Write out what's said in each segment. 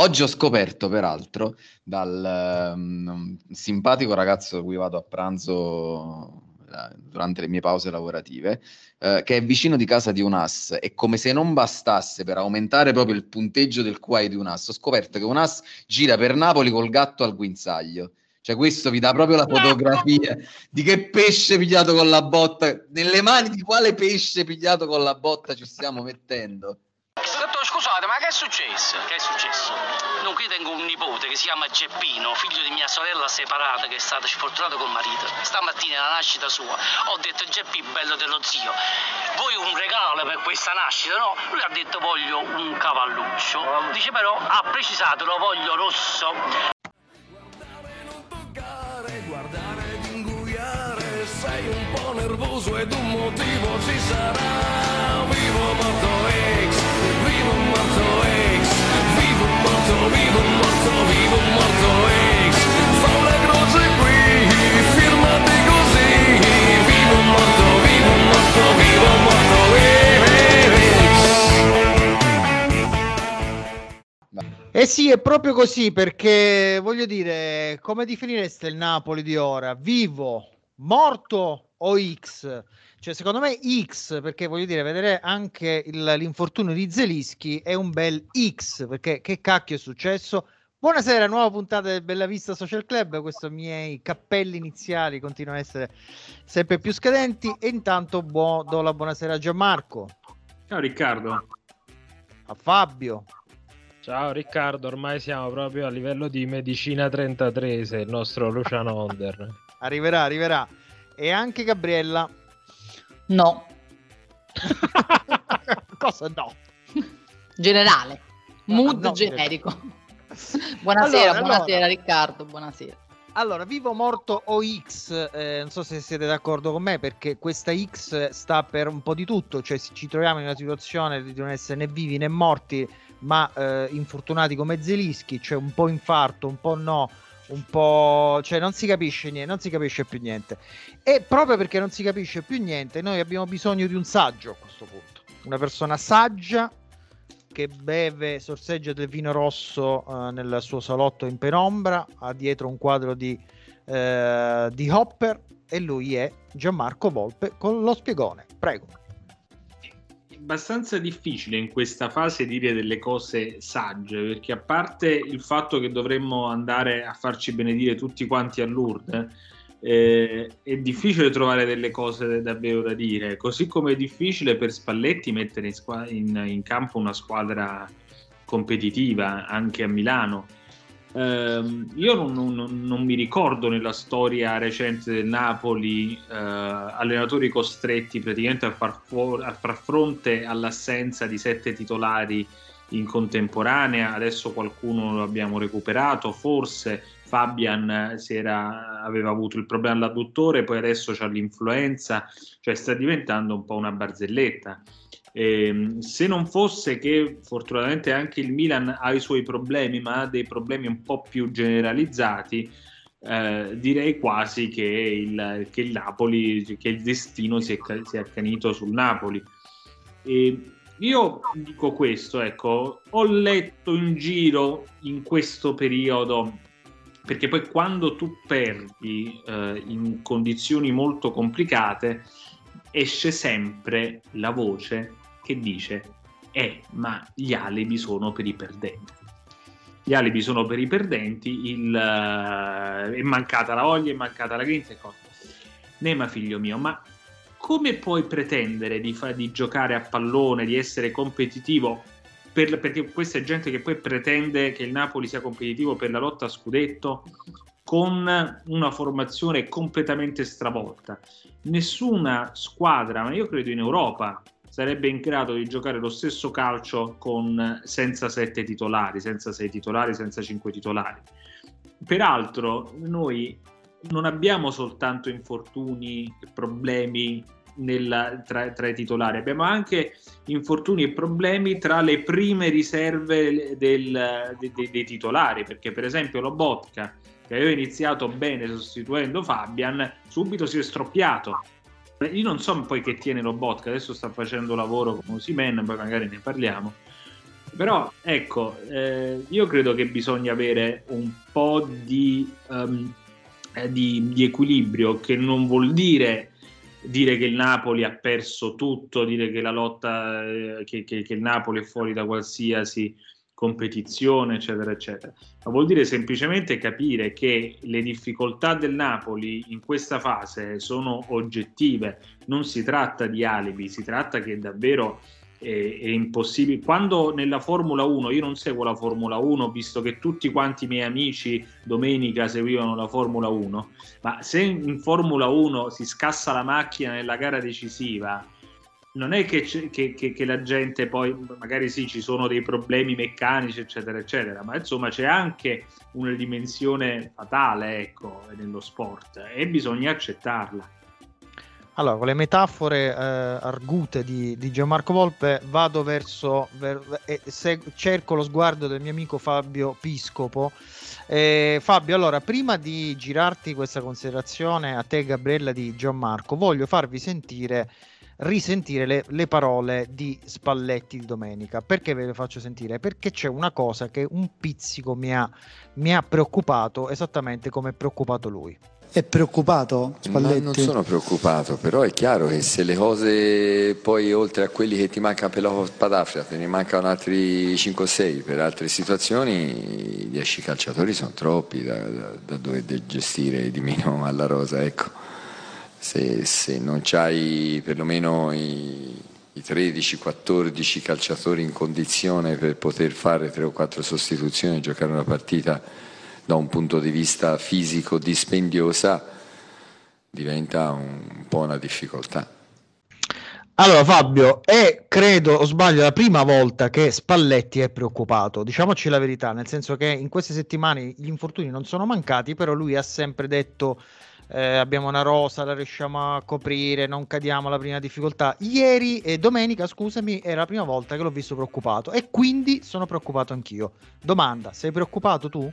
Oggi ho scoperto, peraltro, dal um, simpatico ragazzo da cui vado a pranzo eh, durante le mie pause lavorative, eh, che è vicino di casa di un as e come se non bastasse per aumentare proprio il punteggio del QI di un as, ho scoperto che un as gira per Napoli col gatto al guinzaglio. Cioè questo vi dà proprio la fotografia di che pesce pigliato con la botta, nelle mani di quale pesce pigliato con la botta ci stiamo mettendo. Scusate, ma che è successo? Che è successo? Non, qui tengo un nipote che si chiama Geppino, figlio di mia sorella separata che è stata sfortunata col marito. Stamattina alla nascita sua ho detto Geppi, bello dello zio, vuoi un regalo per questa nascita? No? Lui ha detto voglio un cavalluccio. Dice però, ha precisato, lo voglio rosso. Eh sì, è proprio così perché voglio dire, come definireste il Napoli di ora? Vivo, morto o X? Cioè, secondo me X, perché voglio dire, vedere anche il- l'infortunio di Zelischi è un bel X, perché che cacchio è successo? Buonasera, nuova puntata del Bella Vista Social Club. Questi miei cappelli iniziali continuano a essere sempre più scadenti. E intanto buo- do la buonasera a Gianmarco, Ciao Riccardo. a Fabio, Ciao Riccardo, ormai siamo proprio a livello di medicina 33, se il nostro Luciano Onder. arriverà, arriverà, e anche Gabriella. No, Cosa no? generale, mood no, generico. Buonasera, Allora, buonasera allora. Riccardo, buonasera. Allora, vivo, morto o X, eh, non so se siete d'accordo con me, perché questa X sta per un po' di tutto, cioè ci troviamo in una situazione di non essere né vivi né morti, ma eh, infortunati come Zelischi, cioè un po' infarto, un po' no, un po'... cioè non si capisce niente, non si capisce più niente. E proprio perché non si capisce più niente, noi abbiamo bisogno di un saggio a questo punto, una persona saggia che beve, sorseggia del vino rosso eh, nel suo salotto in penombra, ha dietro un quadro di, eh, di Hopper e lui è Gianmarco Volpe con lo spiegone. Prego. Abbastanza difficile in questa fase dire delle cose sagge, perché a parte il fatto che dovremmo andare a farci benedire tutti quanti a Lourdes, eh, è difficile trovare delle cose davvero da dire, così come è difficile per Spalletti mettere in, squa- in- in campo una squadra competitiva anche a Milano. Ehm, io non, non- non mi ricordo nella storia recente del Napoli eh, allenatori costretti praticamente a far, fu- a far fronte all'assenza di sette titolari in contemporanea. Adesso qualcuno lo abbiamo recuperato, forse Fabian era- aveva avuto il problema all'adduttore, poi adesso c'ha l'influenza, cioè sta diventando un po' una barzelletta. Ehm, se non fosse che fortunatamente anche il Milan ha i suoi problemi, ma ha dei problemi un po' più generalizzati, eh, direi quasi che il, che il Napoli, che il destino si è, si è accanito sul Napoli. E io dico questo, ecco, ho letto in giro in questo periodo, perché poi quando tu perdi eh, in condizioni molto complicate, esce sempre la voce che dice eh ma gli alibi sono per i perdenti. Gli alibi sono per i perdenti il, eh, è mancata la voglia è mancata la grinta e cose Nema figlio mio ma come puoi pretendere di, fa- di giocare a pallone di essere competitivo per- perché questa è gente che poi pretende che il Napoli sia competitivo per la lotta a scudetto con una formazione completamente stravolta nessuna squadra, ma io credo in Europa, sarebbe in grado di giocare lo stesso calcio con, senza sette titolari, senza sei titolari, senza cinque titolari. Peraltro, noi non abbiamo soltanto infortuni problemi nella- tra, tra i titolari, abbiamo anche infortuni e problemi tra le prime riserve del- de- de- dei titolari, perché per esempio Lobotka, che aveva iniziato bene sostituendo Fabian, subito si è stroppiato. Io non so poi che tiene Lobotka, adesso sta facendo lavoro con Osimen, poi magari ne parliamo. Però ecco, eh, io credo che bisogna avere un po' di, um, di, di, equilibrio, che non vuol dire dire che il Napoli ha perso tutto, dire che la lotta, eh, che, che, che il Napoli è fuori da qualsiasi competizione, eccetera, eccetera. Ma vuol dire semplicemente capire che le difficoltà del Napoli in questa fase sono oggettive, non si tratta di alibi, si tratta che davvero è, è impossibile. Quando nella Formula 1, io non seguo la Formula 1, visto che tutti quanti i miei amici domenica seguivano la Formula 1, ma se in Formula 1 si scassa la macchina nella gara decisiva, non è che, che, che, che, la gente poi, magari sì, ci sono dei problemi meccanici, eccetera, eccetera, ma insomma c'è anche una dimensione fatale, ecco, nello sport e bisogna accettarla. Allora, con le metafore eh, argute di, di, Gianmarco Volpe vado verso, ver, eh, se, cerco lo sguardo del mio amico Fabio Piscopo. Eh, Fabio, allora, prima di girarti questa considerazione a te Gabriella di Gianmarco, voglio farvi sentire risentire le, le, parole di Spalletti di domenica. Perché ve le faccio sentire? Perché c'è una cosa che un pizzico mi ha, mi ha preoccupato esattamente come è preoccupato lui. È preoccupato Spalletti? Ma non sono preoccupato, però è chiaro che se le cose poi oltre a quelli che ti mancano per la Coppa d'Africa, te ne mancano altri 5 o 6 per altre situazioni, i 10 calciatori sono troppi da, da, da dover gestire di meno alla rosa, ecco se, se non c'hai perlomeno i, i 13-14 calciatori in condizione per poter fare 3 o 4 sostituzioni e giocare una partita da un punto di vista fisico dispendiosa, diventa un, po' una difficoltà. Allora Fabio, è credo o sbaglio la prima volta che Spalletti è preoccupato, diciamoci la verità, nel senso che in queste settimane gli infortuni non sono mancati, però lui ha sempre detto eh, abbiamo una rosa, la riusciamo a coprire, non cadiamo alla prima difficoltà. Ieri e domenica, scusami, era la prima volta che l'ho visto preoccupato e quindi sono preoccupato anch'io. Domanda, sei preoccupato tu?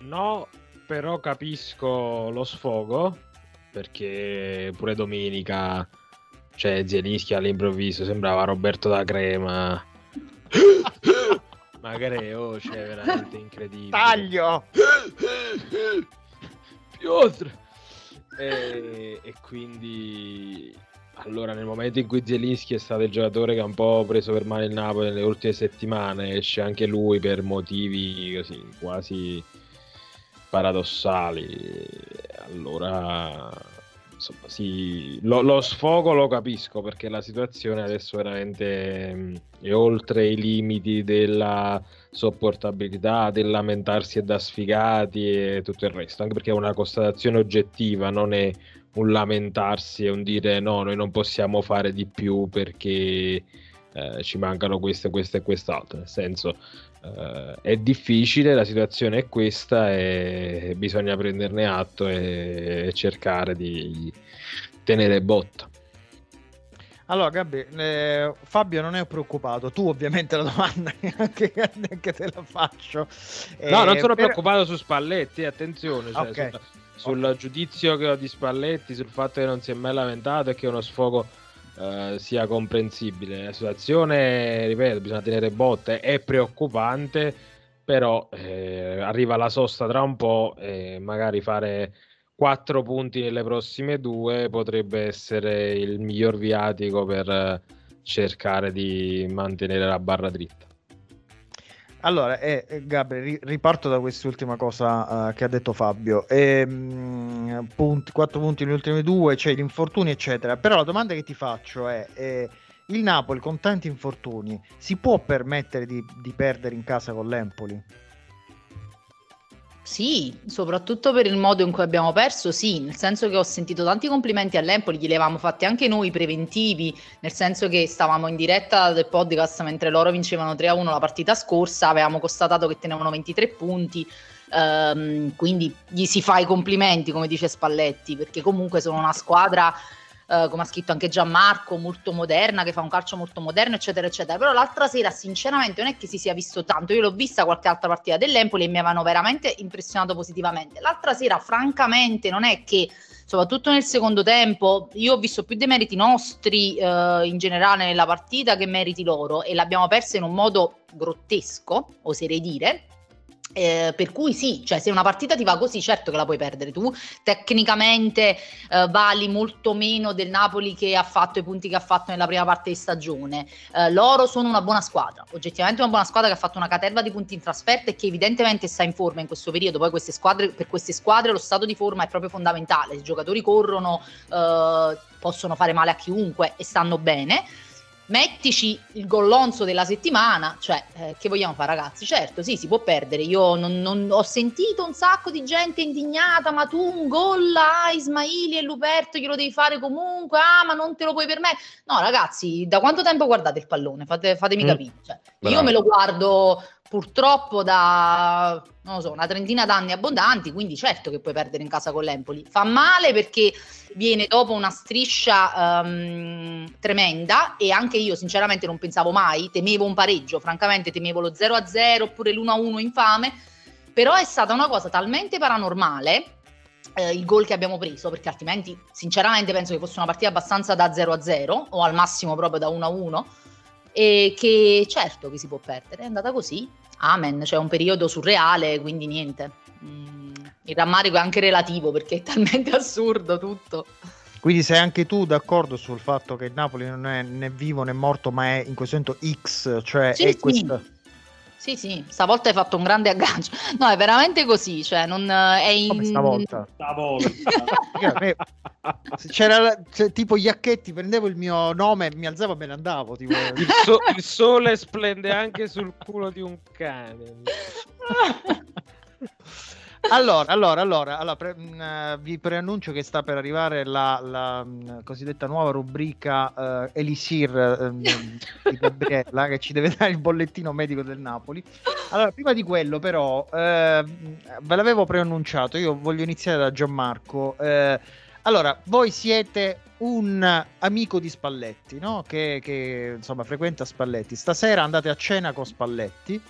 No, però capisco lo sfogo perché pure domenica cioè Zielinski all'improvviso sembrava Roberto da Crema. Magari oh, cioè veramente incredibile. Taglio! Piotr! E, e quindi allora nel momento in cui Zielinski è stato il giocatore che ha un po' preso per male il Napoli nelle ultime settimane esce anche lui per motivi così quasi paradossali. Allora insomma sì lo, lo sfogo lo capisco perché la situazione adesso veramente mm, è oltre i limiti della sopportabilità, del lamentarsi e da sfigati e tutto il resto, anche perché è una constatazione oggettiva, non è un lamentarsi e un dire no, noi non possiamo fare di più perché eh, ci mancano questo, questo e quest'altro, nel senso eh, è difficile, la situazione è questa e bisogna prenderne atto e, e cercare di tenere botta. Allora, Gabri, eh, Fabio non è preoccupato. Tu, ovviamente, la domanda anche, anche te la faccio. no, non eh, sono per... preoccupato su Spalletti. Attenzione, cioè, okay. sul, sul okay. giudizio che ho di Spalletti, sul fatto che non si è mai lamentato e che uno sfogo eh, sia comprensibile. La situazione, ripeto, bisogna tenere botte. È preoccupante, però eh, arriva la sosta tra un po' e magari fare 4 punti nelle prossime due potrebbe essere il miglior viatico per cercare di mantenere la barra dritta. Allora, eh, eh Gabri, riparto da quest'ultima cosa uh, che ha detto Fabio. E, punti, 4 punti nelle ultime due, c'è cioè gli infortuni, eccetera. Però la domanda che ti faccio è: eh, il Napoli con tanti infortuni si può permettere di, di perdere in casa con l'Empoli? Sì, soprattutto per il modo in cui abbiamo perso, sì, nel senso che ho sentito tanti complimenti all'Empoli, glieli avevamo fatti anche noi preventivi, nel senso che stavamo in diretta del podcast mentre loro vincevano 3-1 la partita scorsa, avevamo constatato che tenevano 23 punti, ehm, quindi gli si fa i complimenti, come dice Spalletti, perché comunque sono una squadra Uh, come ha scritto anche Gianmarco, molto moderna, che fa un calcio molto moderno, eccetera, eccetera. Però l'altra sera, sinceramente, non è che si sia visto tanto. Io l'ho vista qualche altra partita dell'Empoli e mi avevano veramente impressionato positivamente. L'altra sera, francamente, non è che soprattutto nel secondo tempo. Io ho visto più dei meriti nostri eh, in generale nella partita che meriti loro e l'abbiamo persa in un modo grottesco, oserei dire. Eh, per cui sì, cioè se una partita ti va così, certo che la puoi perdere tu. Tecnicamente eh, vali molto meno del Napoli che ha fatto i punti che ha fatto nella prima parte di stagione. Eh, loro sono una buona squadra, oggettivamente una buona squadra che ha fatto una caterva di punti in trasferta e che evidentemente sta in forma in questo periodo. Poi queste squadre, per queste squadre lo stato di forma è proprio fondamentale. I giocatori corrono, eh, possono fare male a chiunque e stanno bene mettici il gollonzo della settimana, cioè eh, che vogliamo fare ragazzi? Certo, sì, si può perdere. Io non, non, ho sentito un sacco di gente indignata, ma tu un gol a Ismaili e Luperto glielo devi fare comunque, ah ma non te lo puoi permettere. No ragazzi, da quanto tempo guardate il pallone? Fate, fatemi Mm. capire. Cioè, io me lo guardo purtroppo da so, una trentina d'anni abbondanti, quindi certo che puoi perdere in casa con l'Empoli. Fa male perché viene dopo una striscia ehm, tremenda e anche io sinceramente non pensavo mai, temevo un pareggio, francamente temevo lo 0-0 oppure l'1-1 infame, però è stata una cosa talmente paranormale eh, il gol che abbiamo preso, perché altrimenti sinceramente penso che fosse una partita abbastanza da 0-0 o al massimo proprio da 1-1 e che certo che si può perdere, è andata così, amen, c'è un periodo surreale, quindi niente. Mm, il rammarico è anche relativo perché è talmente assurdo tutto. Quindi sei anche tu d'accordo sul fatto che il Napoli non è né vivo né morto, ma è in questo momento X, cioè Sì, è sì. questa... Sì, sì, stavolta hai fatto un grande aggancio. No, è veramente così, cioè non è in... Come stavolta? Stavolta. C'era tipo Iacchetti, prendevo il mio nome, mi alzavo e me ne andavo. Tipo... Il, so- il sole splende anche sul culo di un cane. Allora, allora, allora, allora pre- mh, eh, vi preannuncio che sta per arrivare la, la, mh, cosiddetta nuova rubrica eh, Elisir ehm, di Gabriella che ci deve dare il bollettino medico del Napoli. Allora, prima di quello, però, eh, ve l'avevo preannunciato. Io voglio iniziare da Gianmarco. Eh, allora, voi siete un amico di Spalletti, no? Che, che, insomma frequenta Spalletti. Stasera andate a cena con Spalletti.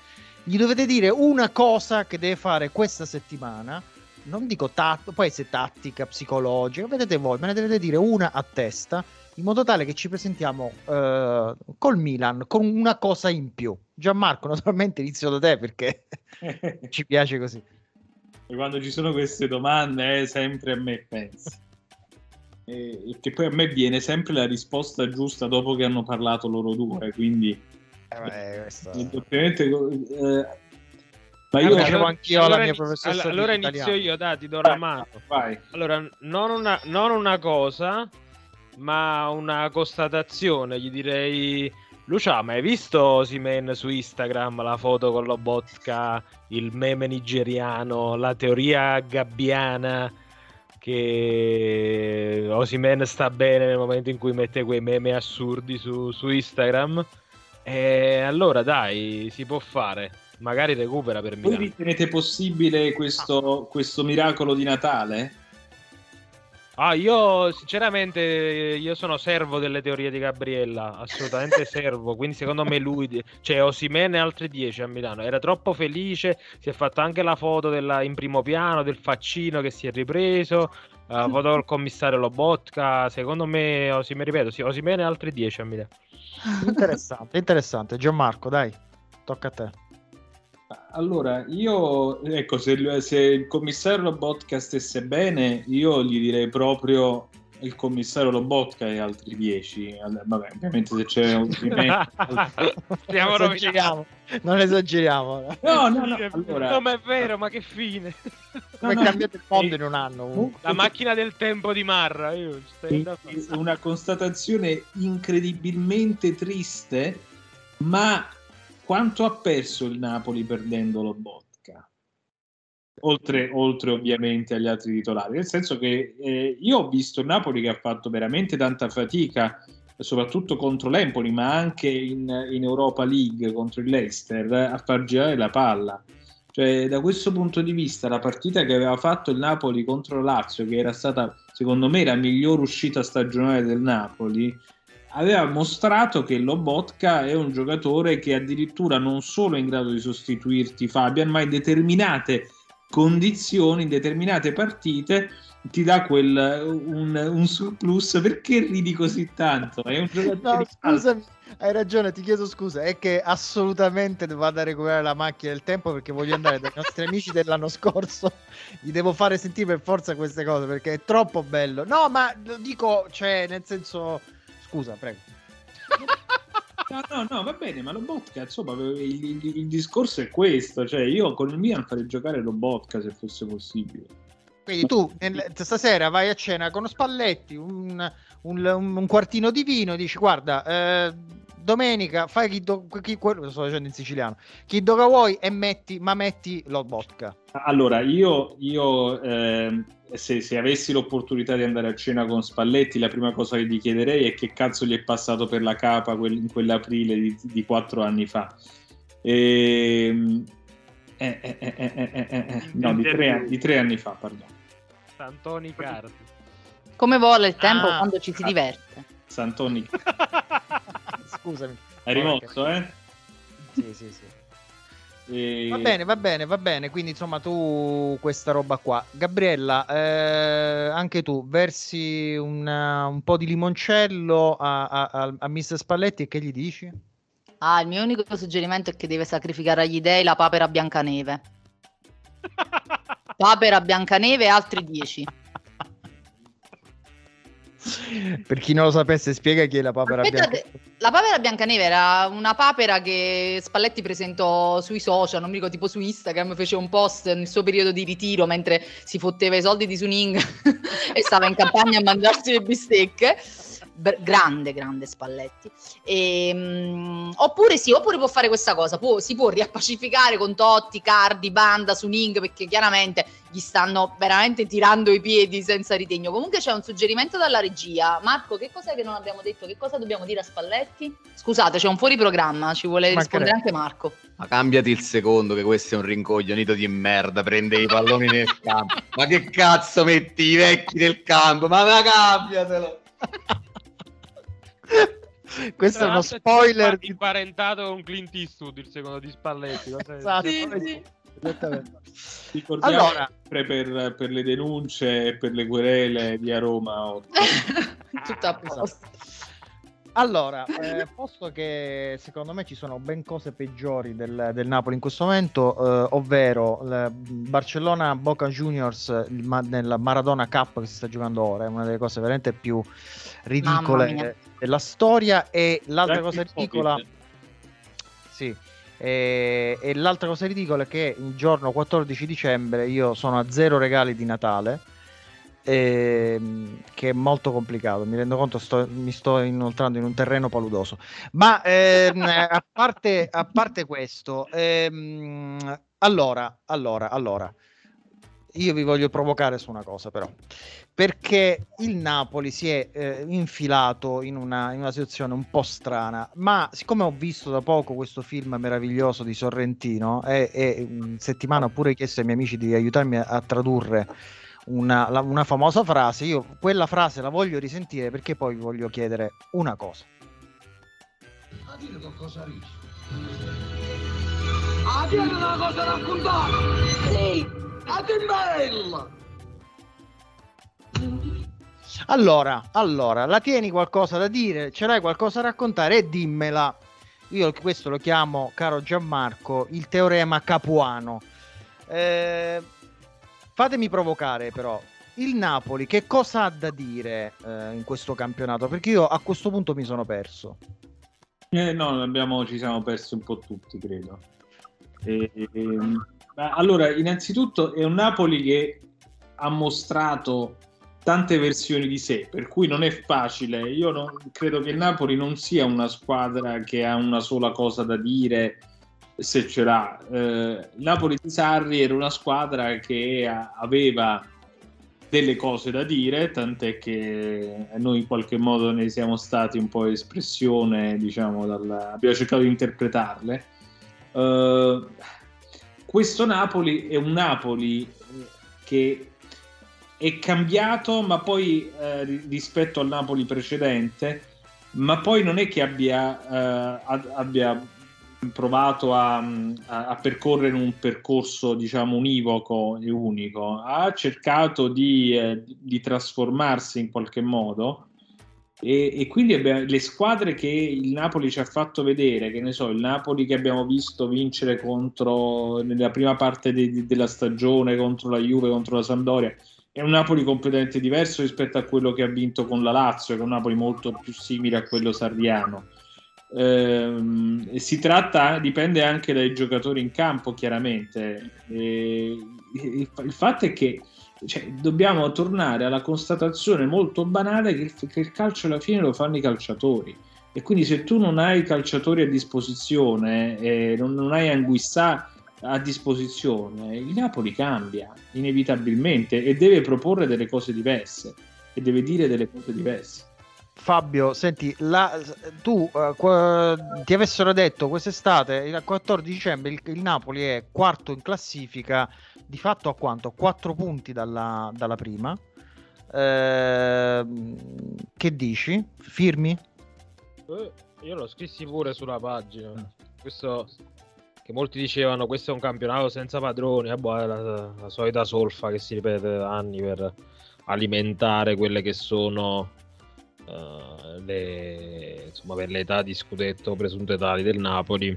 Gli dovete dire una cosa che deve fare questa settimana. Non dico tatto, poi se tattica, psicologica, vedete voi, me ne dovete dire una a testa in modo tale che ci presentiamo eh, col Milan con una cosa in più. Gianmarco, naturalmente inizio da te perché ci piace così. E quando ci sono queste domande, eh, sempre a me pensi. E che poi a me viene sempre la risposta giusta dopo che hanno parlato loro due, quindi Eh, questa- eh, eh, ma Eh, io facevo anch'io la mia professoressa all- allora inizio italiano. io, dai, ti do la mano. vai. Allora, non una, non una cosa, ma una constatazione. Gli direi, Lucia, ma hai visto Simen su Instagram la foto con Lobotka, il meme nigeriano, la teoria gabbiana che Osimen sta bene nel momento in cui mette quei meme assurdi su, su Instagram? E allora dai, si può fare. Magari recupera per Voi Milano. ritenete possibile questo, questo miracolo di Natale? Ah, io sinceramente io sono servo delle teorie di Gabriella, assolutamente servo, quindi secondo me lui, cioè Osimene e altri 10 a Milano, era troppo felice, si è fatto anche la foto della- in primo piano del faccino che si è ripreso, la foto col commissario Lobotka, secondo me, Osimene, ripeto, sì, Osimene e altri 10 a Milano. Interessante, interessante. Gianmarco, dai, tocca a te. Allora, io, ecco, se, il- se il commissario Lobotka stesse bene, io gli direi proprio il commissario Lobotka e altri 10. All- Vabbè, ovviamente se c'è un Stiamo non esageriamo, non esageriamo. No, no, no, allora- No, ma è vero, ma che fine. Come no, cambiato il mondo in un anno. comunque. La macchina del tempo di Marra, io una constatazione incredibilmente triste, ma quanto ha perso il Napoli perdendo Lobotka? Oltre, oltre ovviamente agli altri titolari, nel senso che eh, io ho visto Napoli che ha fatto veramente tanta fatica, soprattutto contro l'Empoli, ma anche in, in Europa League contro il Leicester, a far girare la palla. Cioè, da questo punto di vista, la partita che aveva fatto il Napoli contro Lazio, che era stata secondo me la miglior uscita stagionale del Napoli, aveva mostrato che Lobotka è un giocatore che addirittura non solo è in grado di sostituirti Fabian, ma in determinate condizioni, in determinate partite ti dà quel un, un surplus perché ridi così tanto? È un giocatore No, scusami, hai ragione, ti chiedo scusa. È che assolutamente vado a recuperare la macchina del tempo perché voglio andare dai nostri amici dell'anno scorso. Gli devo fare sentire per forza queste cose perché è troppo bello. No, ma lo dico, cioè, nel senso. Scusa, prego. No, no, no, va bene, ma Lobotka, insomma, il, il- il discorso è questo, cioè io con il Milan farei giocare Lobotka se fosse possibile. Quindi tu nel- stasera vai a cena con Spalletti, un, un- un quartino di vino, dici guarda, eh, domenica fai chi, do, chi quello lo sto facendo in siciliano, chi doga vuoi e metti, ma metti lo vodka. Allora, io, io ehm, se, se avessi l'opportunità di andare a cena con Spalletti, la prima cosa che gli chiederei è che cazzo gli è passato per la capa quel- in quell'aprile di, di quattro anni fa. Ehm, eh, eh, eh, eh, eh, eh, eh, no, di tre, anni- di tre anni fa, perdono. Santoni Cardi. Come vuole il tempo Ah. quando ci si diverte. Santoni, Scusami. hai rimosso, eh? Sì, sì, sì. E- Va bene, va bene, va bene. Quindi, insomma, tu questa roba qua. Gabriella, eh, anche tu versi una- un po' di limoncello a, a, a, a Mr. Spalletti e che gli dici? Ah, il mio unico suggerimento è che deve sacrificare agli dei la papera Biancaneve. Papera Biancaneve e altri 10. Per chi non lo sapesse, spiega chi è la papera Aspettate, bianca. La papera Biancaneve era una papera che Spalletti presentò sui social, non mi ricordo, tipo su Instagram, fece un post nel suo periodo di ritiro mentre si fotteva i soldi di Suning e stava in campagna a mangiarsi le bistecche. Grande, grande Spalletti. Ehm, oppure sì, oppure può fare questa cosa, può- si può riappacificare con Totti, Cardi, Banda, Suning, perché chiaramente gli stanno veramente tirando i piedi senza ritegno. Comunque c'è un suggerimento dalla regia. Marco, che cos'è che non abbiamo detto? Che cosa dobbiamo dire a Spalletti? Scusate, c'è un fuori programma, ci vuole rispondere anche Marco. Ma cambiati il secondo, che questo è un rincoglionito di merda. Prende i palloni nel campo. Ma che cazzo metti i vecchi nel campo? Ma, ma cambiatelo! Questo è uno l'altro spoiler Di parentato con Clint Eastwood, il secondo di Spalletti. Esatto, Sì, sì. esattamente. Ricordiamo Allora, sempre per, per le denunce e per le querele via Roma 8. Tutto a posto. allora eh, posto che secondo me ci sono ben cose peggiori del, del Napoli in questo momento, eh, ovvero Barcellona Boca Juniors ma- nella Maradona Cup che si sta giocando ora, è una delle cose veramente più Mamma ridicole mia. Della storia. E l'altra Anche cosa ridicola, sì. E, e l'altra cosa ridicola è che il giorno 14 dicembre io sono a zero regali di Natale. ehm, che è molto complicato, mi rendo conto, sto, mi sto inoltrando in un terreno paludoso. Ma ehm, a, parte, a parte questo, ehm, allora, allora, allora, io vi voglio provocare su una cosa però, perché il Napoli si è eh, infilato in una, in una situazione un po' strana, ma siccome ho visto da poco questo film meraviglioso di Sorrentino e, e in settimana ho pure chiesto ai miei amici di aiutarmi a, a tradurre una, la- una famosa frase, io quella frase la voglio risentire perché poi vi voglio chiedere una cosa. A dire qualcosa ridi. A dire una cosa da raccontare. Sì, a che bella. Allora, allora, la tieni qualcosa da dire? Ce l'hai qualcosa da raccontare? E dimmela. Io questo lo chiamo, caro Gianmarco, il teorema capuano. Eh, fatemi provocare però. Il Napoli che cosa ha da dire eh, in questo campionato? Perché io a questo punto mi sono perso. Eh, no, abbiamo- ci siamo persi un po' tutti, credo. E- ehm, ma allora, innanzitutto è un Napoli che ha mostrato tante versioni di sé, per cui non è facile. Io non- credo che il Napoli non sia una squadra che ha una sola cosa da dire se ce l'ha. Eh, Napoli di Sarri era una squadra che a- aveva delle cose da dire, tant'è che noi in qualche modo ne siamo stati un po' espressione, diciamo, dal- abbiamo cercato di interpretarle. Eh, questo Napoli è un Napoli che è cambiato, ma poi eh, ri- rispetto al Napoli precedente, ma poi non è che abbia, eh, abbia provato a, a- a percorrere un percorso diciamo univoco e unico, ha cercato di, eh, di trasformarsi in qualche modo e, e quindi abbiamo- le squadre che il Napoli ci ha fatto vedere, che ne so, il Napoli che abbiamo visto vincere contro nella prima parte de- de- della stagione contro la Juve, contro la Sampdoria, è un Napoli completamente diverso rispetto a quello che ha vinto con la Lazio, che è un Napoli molto più simile a quello sardiano. Ehm, e si tratta, dipende anche dai giocatori in campo, chiaramente. E- il, il fatto è che cioè, dobbiamo tornare alla constatazione molto banale che, che il calcio alla fine lo fanno i calciatori. E quindi se tu non hai calciatori a disposizione, eh, non, non hai Anguissà a disposizione, il Napoli cambia inevitabilmente e deve proporre delle cose diverse e deve dire delle cose diverse. Fabio, senti, la- tu eh, qua- ti avessero detto quest'estate, il 14 dicembre, il, il Napoli è quarto in classifica, di fatto a quanto? 4 punti dalla, dalla prima. Ehm, che dici? Firmi? Eh, Io l'ho scrissi pure sulla pagina. Questo che molti dicevano questo è un campionato senza padroni, eh, boh, la, la solita solfa che si ripete da anni per alimentare quelle che sono eh, le, insomma, per l'età di scudetto, presunte tali del Napoli,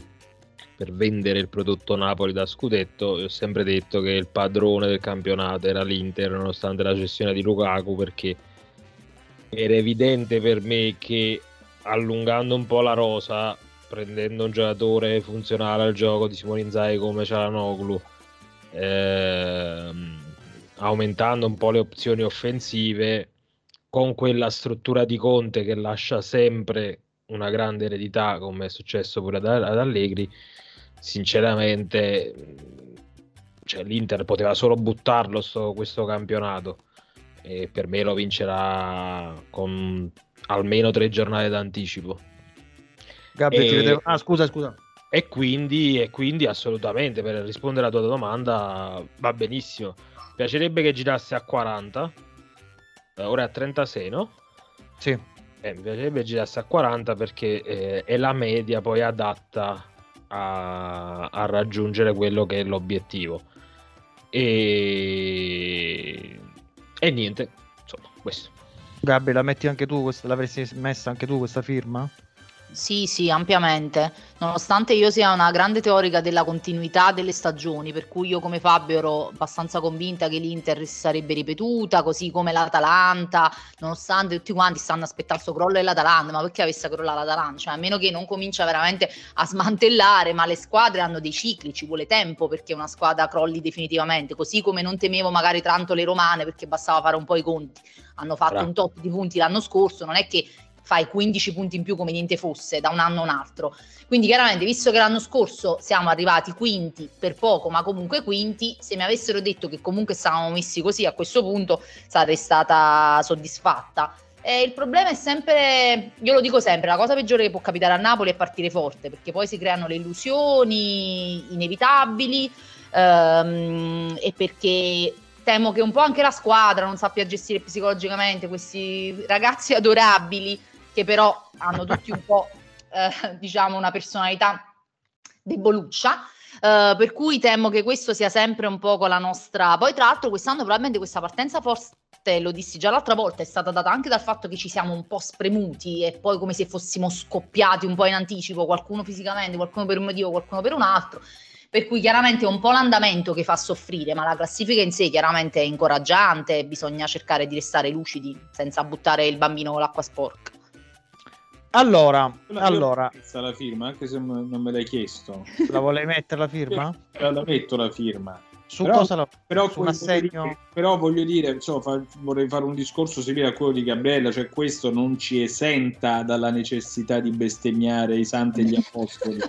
per vendere il prodotto Napoli da scudetto. Io ho sempre detto che il padrone del campionato era l'Inter, nonostante la cessione di Lukaku, perché era evidente per me che allungando un po' la rosa, prendendo un giocatore funzionale al gioco di Simone Inzaghi come Cialanoglu, ehm, aumentando un po' le opzioni offensive, con quella struttura di Conte che lascia sempre una grande eredità, come è successo pure ad, ad Allegri, sinceramente cioè, l'Inter poteva solo buttarlo sto- questo campionato e per me lo vincerà con almeno tre giornate d'anticipo. Gabri, E- vedevo- Ah, scusa, scusa. E quindi, e quindi assolutamente per rispondere alla tua domanda va benissimo. Piacerebbe che girasse a 40, eh, ora è a 36, no? Sì. Eh, mi piacerebbe girasse a 40 perché eh, è la media poi adatta a, a raggiungere quello che è l'obiettivo. E, e niente, insomma, questo. Gabri, la metti anche tu, questa, l'avresti messa anche tu questa firma? Sì, sì, ampiamente. Nonostante io sia una grande teorica della continuità delle stagioni, per cui io come Fabio ero abbastanza convinta che l'Inter si sarebbe ripetuta, così come l'Atalanta, nonostante tutti quanti stanno aspettando questo crollo dell'Atalanta, ma perché avesse crollato l'Atalanta? Cioè, a meno che non comincia veramente a smantellare, ma le squadre hanno dei cicli, ci vuole tempo perché una squadra crolli definitivamente, così come non temevo magari tanto le romane perché bastava fare un po' i conti. Hanno fatto Bravo. un top di punti l'anno scorso, non è che fai 15 punti in più come niente fosse da un anno a un altro. Quindi chiaramente, visto che l'anno scorso siamo arrivati quinti per poco, ma comunque quinti, se mi avessero detto che comunque stavamo messi così a questo punto sarei stata soddisfatta. E il problema è sempre, io lo dico sempre, la cosa peggiore che può capitare a Napoli è partire forte, perché poi si creano le illusioni inevitabili ehm, e perché temo che un po' anche la squadra non sappia gestire psicologicamente questi ragazzi adorabili che però hanno tutti un po' eh, diciamo una personalità deboluccia. eh, per cui temo che questo sia sempre un po' la nostra. Poi, tra l'altro, quest'anno probabilmente questa partenza forte, lo dissi già l'altra volta, è stata data anche dal fatto che ci siamo un po' spremuti e poi come se fossimo scoppiati un po' in anticipo, qualcuno fisicamente, qualcuno per un motivo, qualcuno per un altro. Per cui chiaramente è un po' l'andamento che fa soffrire, ma la classifica in sé chiaramente è incoraggiante, bisogna cercare di restare lucidi senza buttare il bambino con l'acqua sporca. Allora, allora, la firma, anche se non me l'hai chiesto. la vuoi mettere la firma? La metto la firma. Su Però- cosa la... Però, su assegno? però voglio dire, insomma, fa- vorrei fare un discorso simile a quello di Gabriella, cioè questo non ci esenta dalla necessità di bestemmiare i santi e gli apostoli.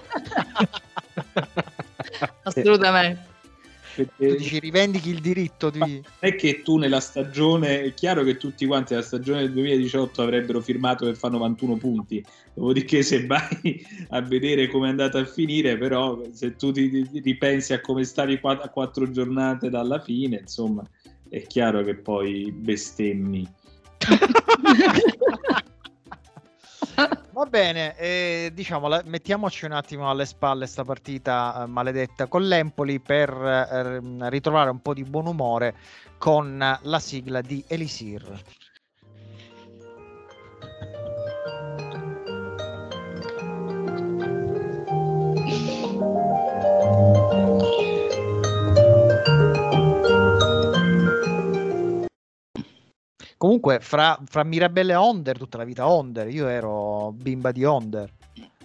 Assolutamente. Tu Perché dici rivendichi il diritto di... non è che tu nella stagione, è chiaro che tutti quanti nella stagione del 2018 avrebbero firmato per fare 91 punti, dopodiché se vai a vedere come è andata a finire, però se tu ti, ti- ripensi a come stavi qua- a quattro giornate dalla fine, insomma, è chiaro che poi bestemmi. Va bene, eh, diciamo, la- mettiamoci un attimo alle spalle sta partita eh, maledetta con l'Empoli per eh, ritrovare un po' di buon umore con la sigla di Elisir. Comunque, fra, fra Mirabelle e Onder, tutta la vita Onder, io ero bimba di Onder.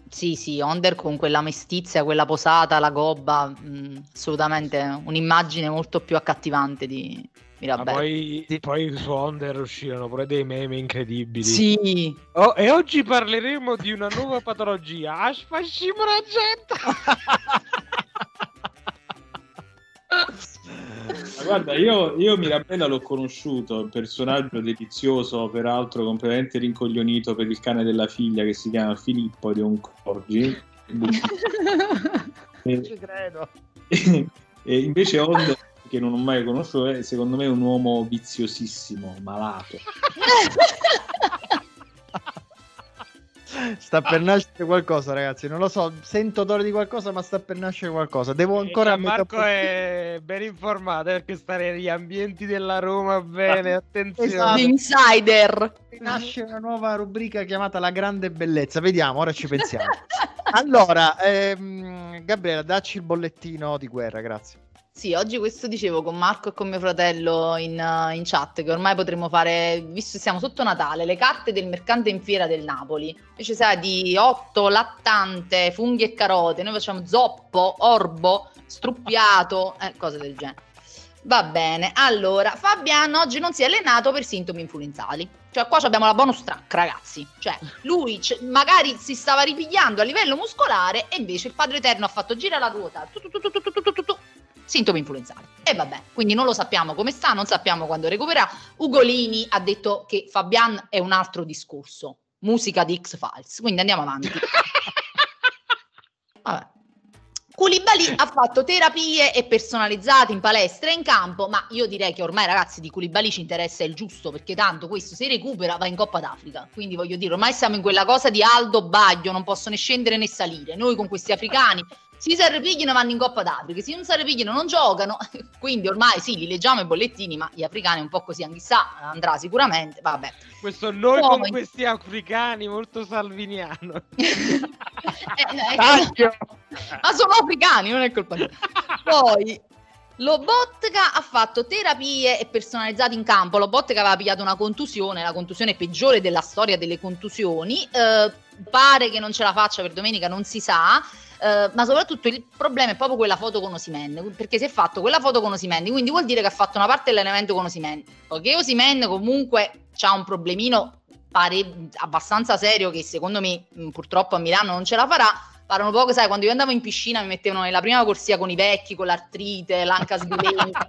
Sì, sì, Onder con quella mestizia, quella posata, la gobba, mh, assolutamente un'immagine molto più accattivante di Ma Mirabelle. poi, poi su Onder uscirono pure dei meme incredibili. Sì, Oh, e oggi parleremo di una nuova patologia. Asfascimo guarda, io, io Mirabella l'ho conosciuto, un personaggio delizioso, peraltro completamente rincoglionito per il cane della figlia che si chiama Filippo di un Corgi. E, Ci credo. e invece Onder, che non ho mai conosciuto, è secondo me un uomo viziosissimo, malato. Sta per nascere qualcosa, ragazzi. Non lo so, sento odore di qualcosa, ma sta per nascere qualcosa. Devo ancora Marco metà- è ben informato perché stare negli ambienti della Roma bene, attenzione. Esatto. L'insider. Nasce una nuova rubrica chiamata La grande bellezza. Vediamo, ora ci pensiamo. allora, ehm, Gabriele, dacci il bollettino di guerra, grazie. Sì, oggi questo dicevo con Marco e con mio fratello in, eh, in chat che ormai potremmo fare, visto che siamo sotto Natale, le carte del mercante in fiera del Napoli. Invece sai di otto, lattante, funghi e carote, noi facciamo zoppo, orbo, struppiato, eh, cose del genere. Va bene, allora Fabian oggi non si è allenato per sintomi influenzali. Cioè qua abbiamo la bonus track ragazzi. Cioè lui c- magari si stava ripigliando a livello muscolare e invece il Padre Eterno ha fatto girare la ruota. Tu, tu, tu, Sintomi influenzali. E vabbè, quindi non lo sappiamo come sta, non sappiamo quando recupererà. Ugolini ha detto che Fabian è un altro discorso. Musica di X-Files. Quindi andiamo avanti. Vabbè. Koulibaly ha fatto terapie e personalizzate in palestra e in campo, ma io direi che ormai ragazzi di Koulibaly ci interessa il giusto, perché tanto questo se recupera va in Coppa d'Africa. Quindi voglio dire, ormai siamo in quella cosa di Aldo Baglio, non possono né scendere né salire. Noi con questi africani si si arrepigliano vanno in Coppa d'Africa, se non si arrepigliano non giocano, quindi ormai sì, li leggiamo i bollettini, ma gli africani un po' così, chissà, andrà sicuramente, vabbè. Questo noi Poi- con questi africani molto salviniano. Eh, ecco. Ma sono africani, non è colpa mia. Poi Lobotka ha fatto terapie e personalizzate in campo. Lobotka aveva pigliato una contusione, la contusione peggiore della storia delle contusioni. Eh, pare che non ce la faccia per domenica, non si sa. Eh, ma soprattutto il problema è proprio quella foto con Osimen perché si è fatto quella foto con Osimen quindi vuol dire che ha fatto una parte dell'allenamento con Osimen. Poiché Osimen comunque ha un problemino pare abbastanza serio che secondo me purtroppo a Milano non ce la farà Parlano poco, sai, quando io andavo in piscina mi mettevano nella prima corsia con i vecchi, con l'artrite, l'anca sbilenca.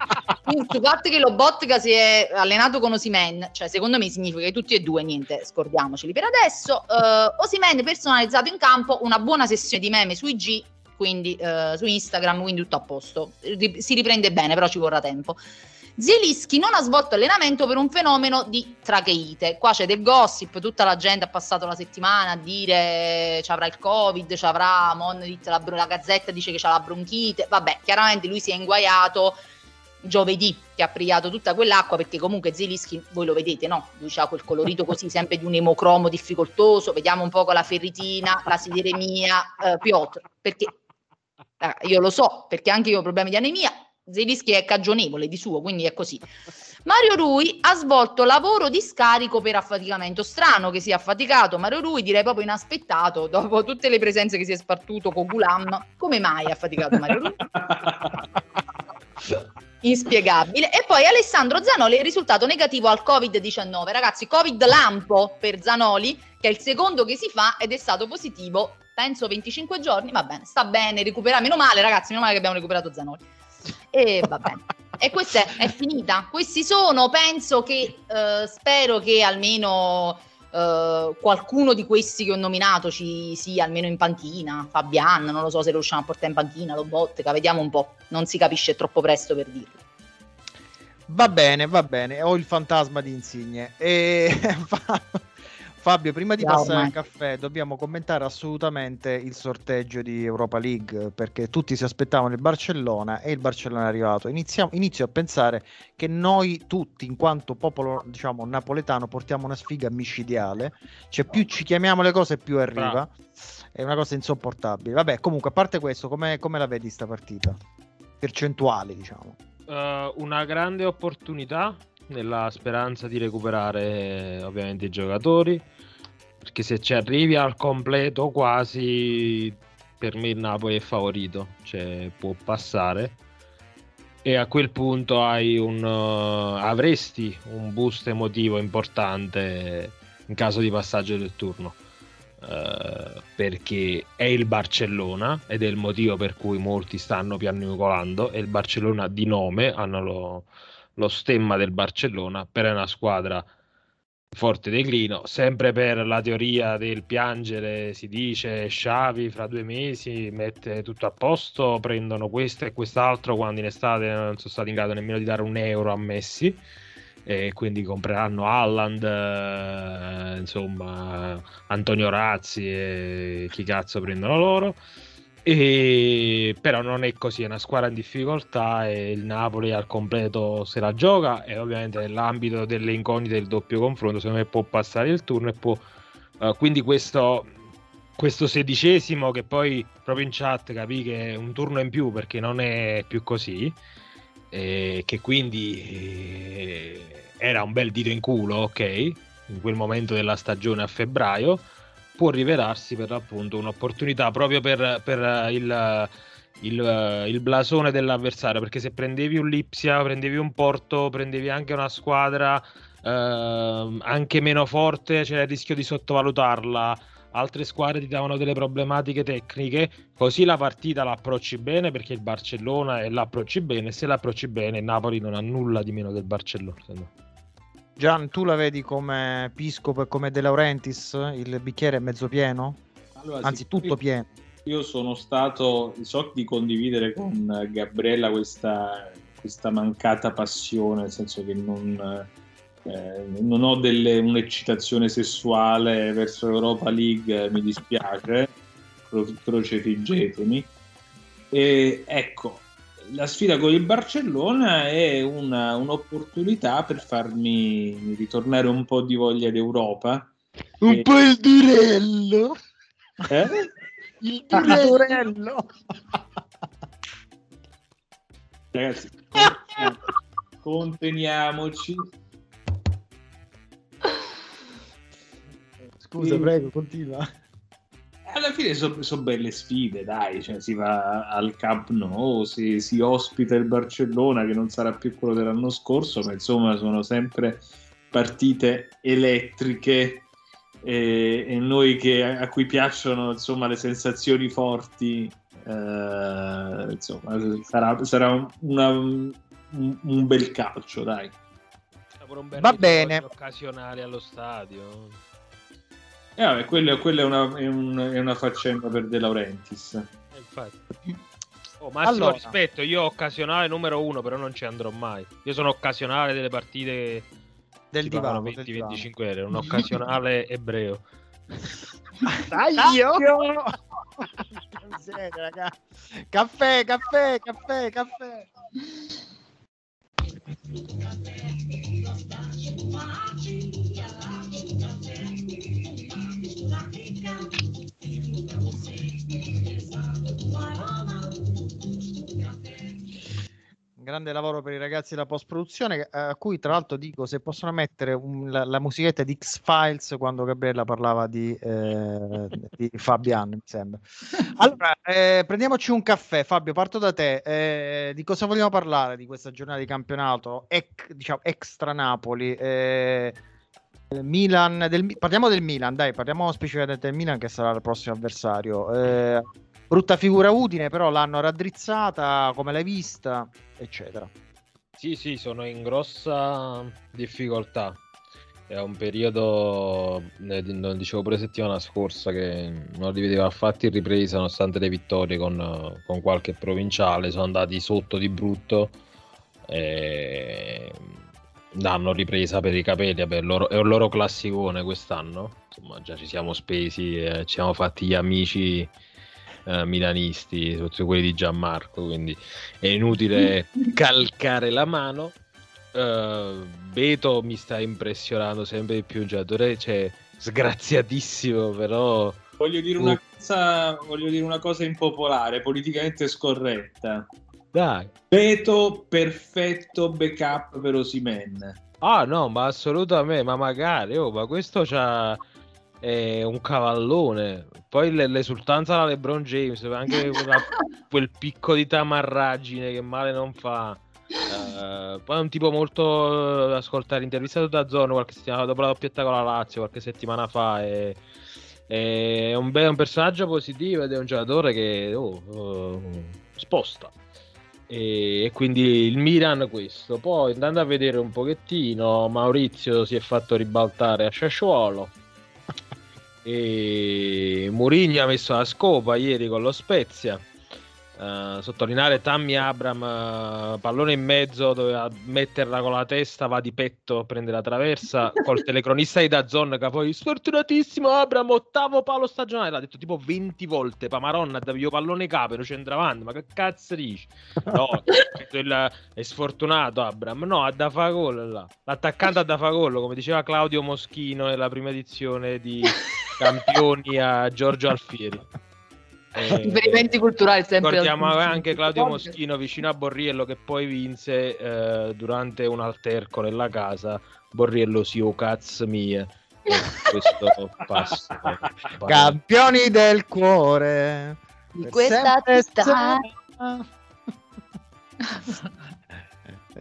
Il fatto che Lobotka si è allenato con Osimen, cioè secondo me significa che tutti e due, niente, scordiamoceli per adesso. Uh, Osimen personalizzato in campo, una buona sessione di meme su IG, quindi eh, su Instagram, quindi tutto a posto. Si riprende bene, però ci vorrà tempo. Zielinski non ha svolto allenamento per un fenomeno di tracheite. Qua c'è del gossip, tutta la gente ha passato la settimana a dire ci avrà il covid, ci avrà Monolith, la, la gazzetta dice che c'ha la bronchite. Vabbè, chiaramente lui si è inguaiato giovedì che ha priato tutta quell'acqua perché comunque Zielinski, voi lo vedete, no? Lui ha quel colorito così sempre di un emocromo difficoltoso. Vediamo un po' con la ferritina, la sideremia, eh, Piotr, perché eh, io lo so, perché anche io ho problemi di anemia. Zelischi è cagionevole di suo, quindi è così. Mario Rui ha svolto lavoro di scarico per affaticamento. Strano che sia affaticato Mario Rui, direi proprio inaspettato, dopo tutte le presenze che si è spartuto con Gulam. Come mai è affaticato Mario Rui? Inspiegabile. E poi Alessandro Zanoli è risultato negativo al Covid-19. Ragazzi, Covid lampo per Zanoli, che è il secondo che si fa ed è stato positivo, penso 25 giorni. Va bene, sta bene, recupera. Meno male, ragazzi, meno male che abbiamo recuperato Zanoli. E va bene. E questa è, è finita. Questi sono, penso che, eh, spero che almeno eh, qualcuno di questi che ho nominato ci sia almeno in panchina. Fabian, non lo so se lo riusciamo a portare in panchina, Lobotka, vediamo un po'. Non si capisce è troppo presto per dirlo. Va bene, va bene. Ho il fantasma di Insigne. E Fabio, prima di Ciao, passare al caffè, dobbiamo commentare assolutamente il sorteggio di Europa League perché tutti si aspettavano il Barcellona e il Barcellona è arrivato. Iniziamo, inizio a pensare che noi tutti, in quanto popolo diciamo napoletano, portiamo una sfiga micidiale. Cioè, più ci chiamiamo le cose, più arriva. Bravo. È una cosa insopportabile. Vabbè, comunque, a parte questo, come, come la vedi sta partita? Percentuali, diciamo. Eh, una grande opportunità nella speranza di recuperare eh, ovviamente i giocatori perché se ci arrivi al completo quasi per me il Napoli è favorito cioè può passare. E a quel punto un eh, avresti un boost emotivo importante in caso di passaggio del turno eh, perché è il Barcellona ed è il motivo per cui molti stanno piagnucolando è il Barcellona di nome hanno lo, lo stemma del Barcellona per una squadra forte declino sempre per la teoria del piangere si dice Xavi fra due mesi mette tutto a posto prendono questo e quest'altro quando in estate non sono stati in grado nemmeno di dare un euro a Messi e quindi compreranno Haaland eh, insomma Antonio Razzi e chi cazzo prendono loro e però non è così, è una squadra in difficoltà e il Napoli al completo se la gioca e ovviamente nell'ambito delle incognite del doppio confronto secondo me può passare il turno e può eh, quindi questo, questo sedicesimo che poi proprio in chat capì che è un turno in più perché non è più così e che quindi eh, era un bel dito in culo, ok, in quel momento della stagione a febbraio può rivelarsi per l'appunto un'opportunità proprio per, per il, il, il blasone dell'avversario perché se prendevi un Lipsia, prendevi un Porto, prendevi anche una squadra eh, anche meno forte, c'era il rischio di sottovalutarla. Altre squadre ti davano delle problematiche tecniche, così la partita la approcci bene perché il Barcellona l'approcci bene. Se l'approcci bene, il Napoli non ha nulla di meno del Barcellona. Gian, tu la vedi come Piscopo e come De Laurentiis? Il bicchiere è mezzo pieno? Allora, Anzi, tutto pieno. Io sono stato, so di condividere con Gabriella questa, questa mancata passione, nel senso che non, eh, non ho delle, un'eccitazione sessuale verso l'Europa League, mi dispiace, cro- crocefiggetemi. E ecco, la sfida con il Barcellona è una- un'opportunità per farmi ritornare un po' di voglia d'Europa. Un E- po' il durello! Eh? Il durello! Ragazzi, conteniamoci. Scusa, Sì. prego, continua. Alla fine sono belle sfide, dai, cioè, si va al Camp Nou, si, si ospita il Barcellona che non sarà più quello dell'anno scorso, ma insomma sono sempre partite elettriche e, e noi che, a cui piacciono insomma, le sensazioni forti, eh, insomma, sarà, sarà una- un, un bel calcio, dai. Un bel Va bene. occasionali allo stadio. E vabbè, quello, quello è, una, è un- è una faccenda per De Laurentiis. Eh, infatti. Oh, massimo Allora. rispetto, io occasionale numero uno, però non ci andrò mai. Io sono occasionale delle partite Del divano. del 20-25 euro, un occasionale ebreo. Taglio! Caffè, caffè, caffè, caffè. Grande lavoro per i ragazzi della post produzione, a cui tra l'altro dico se possono mettere un- la, la musichetta di X-Files quando Gabriella parlava di, eh, di Fabian, mi sembra. Allora, eh, prendiamoci un caffè. Fabio, parto da te. Eh, di cosa vogliamo parlare di questa giornata di campionato? Ec- diciamo, extra Napoli. eh, Milan, del, parliamo del Milan, dai, parliamo specificamente del Milan che sarà il prossimo avversario. Brutta figura Udine, però l'hanno raddrizzata, come l'hai vista, eccetera. Sì, sì, sono in grossa difficoltà. È un periodo, lo dicevo pure settimana scorsa, che non li vedeva affatto in ripresa nonostante le vittorie con, con qualche provinciale. Sono andati sotto di brutto. E l'hanno ripresa per i capelli, vabbè, loro- è un loro classicone quest'anno. Insomma, già ci siamo spesi, eh, ci siamo fatti gli amici eh, milanisti, soprattutto quelli di Gianmarco, quindi è inutile calcare la mano. Eh, Beto mi sta impressionando sempre di più, un giocatore cioè, sgraziatissimo, però Voglio dire, Uh. una cosa, voglio dire una cosa impopolare, politicamente scorretta. dai. Beto perfetto backup per Osimen. Ah no, ma assolutamente, ma magari, oh, ma questo c'ha è un cavallone. Poi l'esultanza da LeBron James, anche quella- quel picco di tamarraggine che male non fa. Eh, poi è un tipo molto eh, ascoltare intervistato da Zone qualche settimana dopo la doppietta con la Lazio, qualche settimana fa. E, è un, be- un personaggio positivo ed è un giocatore che oh, oh, sposta. E, e quindi il Milan questo. Poi andando a vedere un pochettino, Maurizio si è fatto ribaltare a Sassuolo. E Mourinho ha messo la scopa ieri con lo Spezia. Eh, sottolineare Tammy Abram, eh, pallone in mezzo, doveva metterla con la testa, va di petto, prende la traversa. Col telecronista di Dazzon che poi sfortunatissimo Abram, ottavo palo stagionale. L'ha detto tipo 20 volte. Pamaronna, io pallone capo, non centravanti. Ma che cazzo dici? No, il- è sfortunato Abram. No, ha da fa gol là. L'attaccante ha da fa gol, come diceva Claudio Moschino nella prima edizione di Campioni a Giorgio Alfieri. Eh, Riferimenti culturali sempre. Ricordiamo al- anche Claudio Moschino vicino a Borriello che poi vinse eh, durante un alterco nella casa. Borriello si o cazzo mie. E questo passo. Campioni del cuore. Di questa città.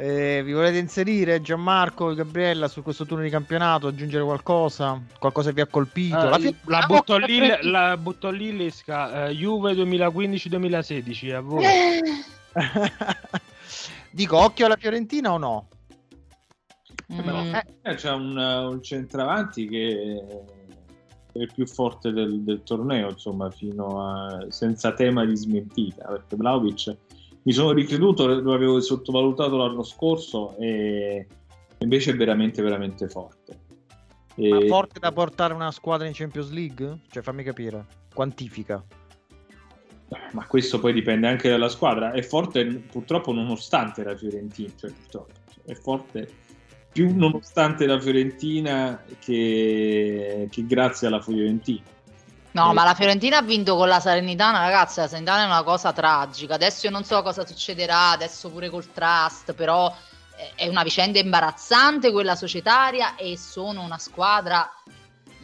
Eh, vi volete inserire Gianmarco e Gabriella su questo turno di campionato? Aggiungere qualcosa? Qualcosa vi ha colpito? Ah, Alla fine- la, butto lì, la butto lì Lesca, eh, Juve 2015-2016 a voi. Dico occhio alla Fiorentina o no? Mm. Eh, c'è un, un centravanti che è il più forte del, del torneo, insomma, fino a senza tema di smentita, perché Vlaovic mi sono ricreduto, lo avevo sottovalutato l'anno scorso e invece è veramente veramente forte. E- Ma forte da portare una squadra in Champions League? Cioè, fammi capire. Quantifica. ma questo poi dipende anche dalla squadra. È forte purtroppo nonostante la Fiorentina, cioè purtroppo, è forte più nonostante la Fiorentina che, che grazie alla Fiorentina. No, ma la Fiorentina ha vinto con la Salernitana, ragazzi. La Salernitana è una cosa tragica. Adesso io non so cosa succederà, adesso pure col trust, però eh, è una vicenda imbarazzante quella societaria e sono una squadra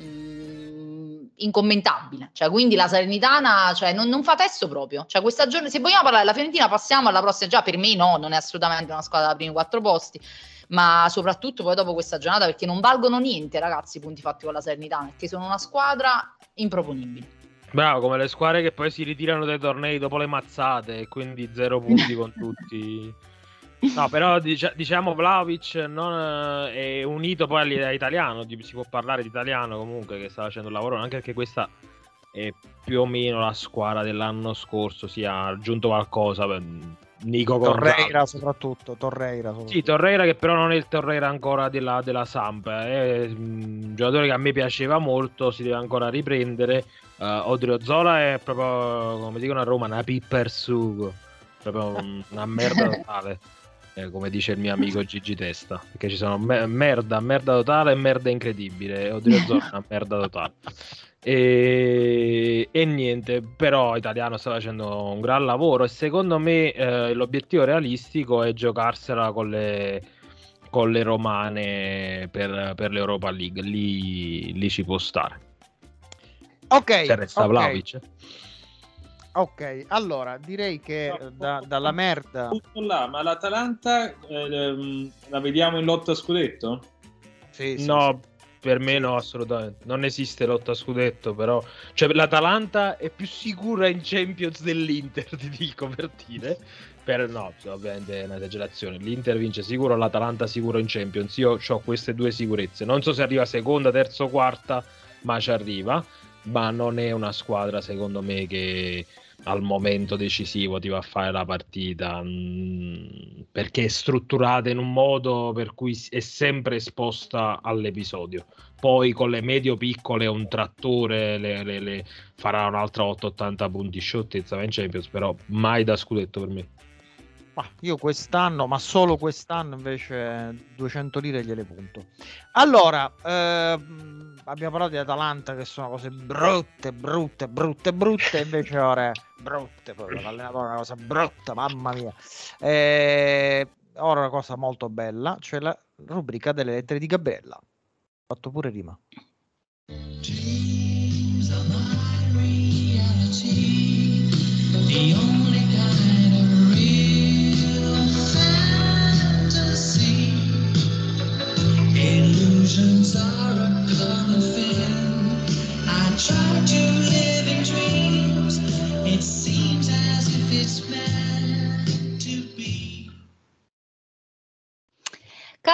mm, incommentabile. Cioè, quindi la Salernitana cioè, non, non fa testo proprio. Cioè, questa giornata, se vogliamo parlare della Fiorentina, passiamo alla prossima. Già, per me no, non è assolutamente una squadra da primi quattro posti. Ma soprattutto poi dopo questa giornata, perché non valgono niente, ragazzi, i punti fatti con la Salernitana, perché sono una squadra improponibile. Bravo, come le squadre che poi si ritirano dai tornei dopo le mazzate quindi zero punti con tutti. No, però dicia- diciamo Vlaovic non, eh, è unito poi all'idea italiano, di- si può parlare di italiano comunque che sta facendo un lavoro, anche perché questa è più o meno la squadra dell'anno scorso, si è aggiunto qualcosa, Nico Torreira soprattutto. Torreira soprattutto. Sì, Torreira che però non è il Torreira ancora della, della Samp, è mm, un giocatore che a me piaceva molto, si deve ancora riprendere. Uh, Odrio Zola è proprio, come dicono a Roma, una pippa per sugo, proprio un- una merda totale, eh, come dice il mio amico Gigi Testa, perché ci sono me- merda, merda totale e merda incredibile, è una merda totale. E, e niente, però Italiano sta facendo un gran lavoro e secondo me eh, l'obiettivo realistico è giocarsela con le, con le romane per, per l'Europa League, lì, lì ci può stare. Ok, Se resta ok, Vlahovic. Ok, allora direi che eh, da- dalla merda Tutto là, ma l'Atalanta eh, ehm, la vediamo in lotta a scudetto? Sì, sì, No, per me no, assolutamente. Non esiste lotta a scudetto, però... Cioè, l'Atalanta è più sicura in Champions dell'Inter, ti dico, per dire. Per, no, ovviamente è un'esagerazione. L'Inter vince sicuro, l'Atalanta sicuro in Champions. Io ho queste due sicurezze. Non so se arriva seconda, terza o quarta, ma ci arriva. Ma non è una squadra, secondo me, che al momento decisivo ti va a fare la partita. Mm, perché è strutturata in un modo per cui è sempre esposta all'episodio. Poi con le medio-piccole un trattore le, le, le farà un'altra 880 punti scioltezza in Champions, però mai da scudetto per me. Ma io quest'anno, ma solo quest'anno invece 200 lire gliele punto. Allora, ehm, abbiamo parlato di Atalanta che sono cose brutte, brutte, brutte, brutte, invece ora brutte, l'allenatore è una cosa brutta, mamma mia. Eh, ora una cosa molto bella, cioè la rubrica delle lettere di Gabriella. Fatto pure rima. Dreams are my reality,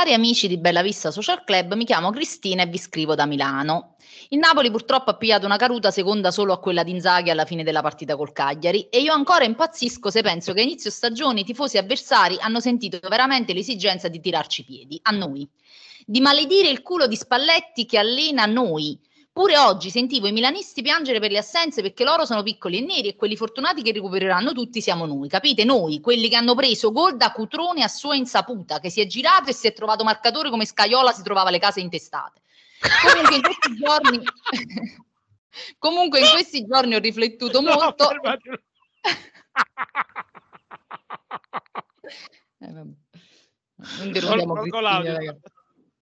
Cari amici di Bella Vista Social Club, mi chiamo Cristina e vi scrivo da Milano. Il Napoli purtroppo ha pigliato una caduta seconda solo a quella di Inzaghi alla fine della partita col Cagliari e io ancora impazzisco se penso che a inizio stagione i tifosi avversari hanno sentito veramente l'esigenza di tirarci i piedi, a noi, di maledire il culo di Spalletti che allena noi. Pure oggi sentivo i milanisti piangere per le assenze perché loro sono piccoli e neri e quelli fortunati che recupereranno tutti siamo noi, capite? Noi, quelli che hanno preso gol da Cutrone a sua insaputa, che si è girato e si è trovato marcatore come Scaiola si trovava le case intestate. Comunque in questi giorni Comunque in questi giorni ho riflettuto molto. Eh, vabbè. Non interrompiamo Col-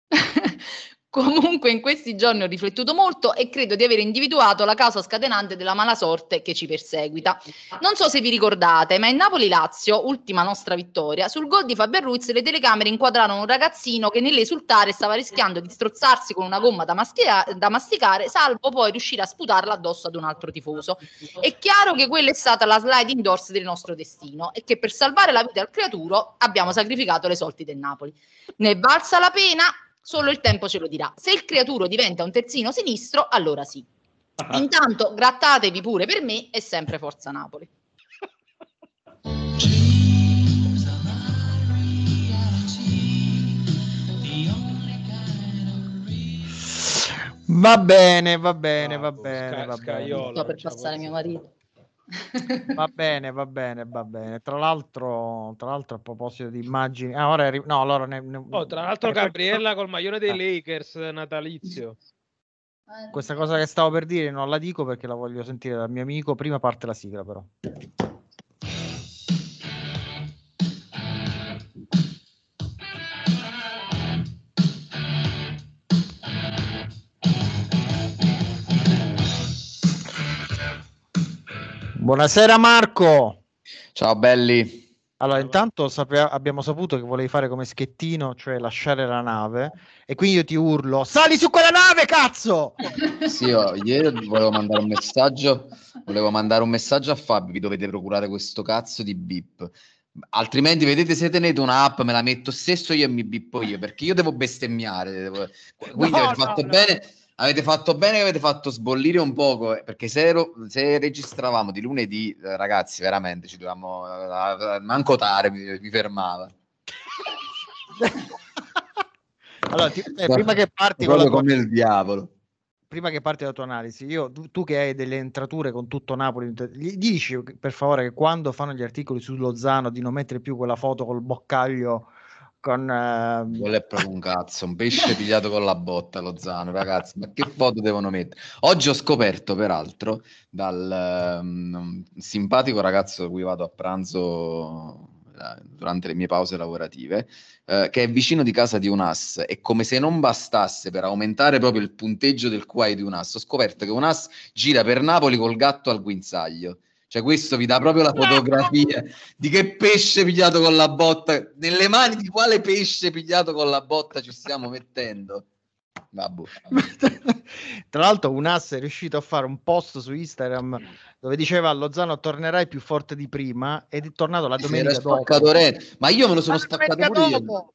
Comunque in questi giorni ho riflettuto molto e credo di aver individuato la causa scatenante della mala sorte che ci perseguita. Non so se vi ricordate, ma in Napoli-Lazio, ultima nostra vittoria, sul gol di Faber Ruiz le telecamere inquadrarono un ragazzino che nell'esultare stava rischiando di strozzarsi con una gomma da, maschia- da masticare, salvo poi riuscire a sputarla addosso ad un altro tifoso. È chiaro che quella è stata la sliding doors del nostro destino e che per salvare la vita al creaturo abbiamo sacrificato le sorti del Napoli. Ne è valsa la pena? Solo il tempo ce lo dirà. Se il creaturo diventa un terzino sinistro, allora sì. Intanto grattatevi pure per me e sempre Forza Napoli. Va bene, va bene, va Bravo, bene, Sca- va bene. Sto per passare mio posso marito. Va bene, va bene, va bene. Tra l'altro, tra l'altro a proposito di immagini, ah, ora arri- no, allora ne, Oh, tra l'altro Gabriella col maglione dei Ah. Lakers natalizio. Questa cosa che stavo per dire non la dico perché la voglio sentire dal mio amico. Prima parte la sigla, però. Buonasera Marco. Ciao belli. Allora, intanto sape- abbiamo saputo che volevi fare come schettino, cioè lasciare la nave, e quindi io ti urlo: sali su quella nave, cazzo! Sì, io ieri volevo mandare un messaggio, volevo mandare un messaggio a Fabio, vi dovete procurare questo cazzo di bip. Altrimenti, vedete, se tenete un'app, me la metto stesso io e mi bippo io, perché io devo bestemmiare. devo- Quindi No, avete no, fatto no. bene, avete fatto bene che avete fatto sbollire un poco, eh, perché se, ero- se registravamo di lunedì, eh, ragazzi, veramente ci dovevamo... eh, manco Tare mi, mi fermava. Allora, ti- eh, prima che parti con la Proprio tua, come il diavolo. prima che parti la tua analisi, io, tu, tu che hai delle entrature con tutto Napoli, dici per favore che quando fanno gli articoli su Lozano di non mettere più quella foto col boccaglio con... ehm, Quello è proprio un cazzo, un pesce pigliato con la botta, Lozano, ragazzi, ma che foto devono mettere? Oggi ho scoperto, peraltro, dal ehm, simpatico ragazzo da cui vado a pranzo eh, durante le mie pause lavorative, eh, che è vicino di casa di un as e come se non bastasse per aumentare proprio il punteggio del QI di un as, ho scoperto che un as gira per Napoli col gatto al guinzaglio. Cioè, questo vi dà proprio la fotografia di che pesce pigliato con la botta. Nelle mani di quale pesce pigliato con la botta ci stiamo mettendo? Vabbè. Tra l'altro, un ass è riuscito a fare un post su Instagram dove diceva a Lozano tornerai più forte di prima ed è tornato la domenica dopo. Ma io me lo sono Ma domenica pure io.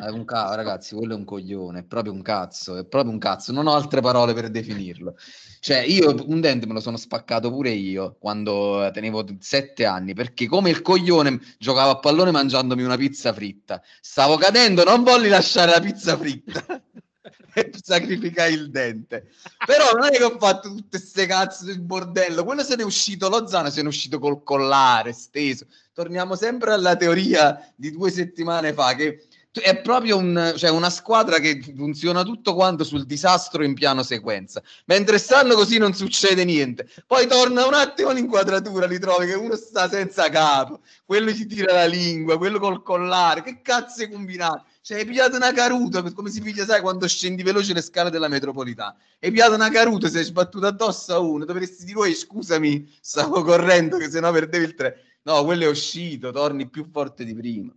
È un ca- ragazzi, quello è un coglione, è proprio un cazzo, è proprio un cazzo, non ho altre parole per definirlo. Cioè, io un dente me lo sono spaccato pure io quando tenevo sette anni, perché come il coglione giocavo a pallone mangiandomi una pizza fritta. Stavo cadendo, non volli lasciare la pizza fritta. e sacrificai il dente. Però non è che ho fatto tutte queste cazzo del bordello. Quello se ne è uscito, Lozano se ne è uscito col collare steso. Torniamo sempre alla teoria di due settimane fa che è proprio un, cioè una squadra che funziona tutto quanto sul disastro in piano sequenza. Mentre stanno così non succede niente. Poi torna un attimo l'inquadratura, li trovi che uno sta senza capo, quello gli tira la lingua, quello col collare. Che cazzo è combinato? Cioè, hai pigliato una caruta, come si piglia, sai, quando scendi veloce le scale della metropolitana. Hai pigliato una caruta, sei sbattuto addosso a uno, dovresti dire, "Uè, scusami, stavo correndo, che sennò perdevi il tre. No, quello è uscito, torni più forte di prima.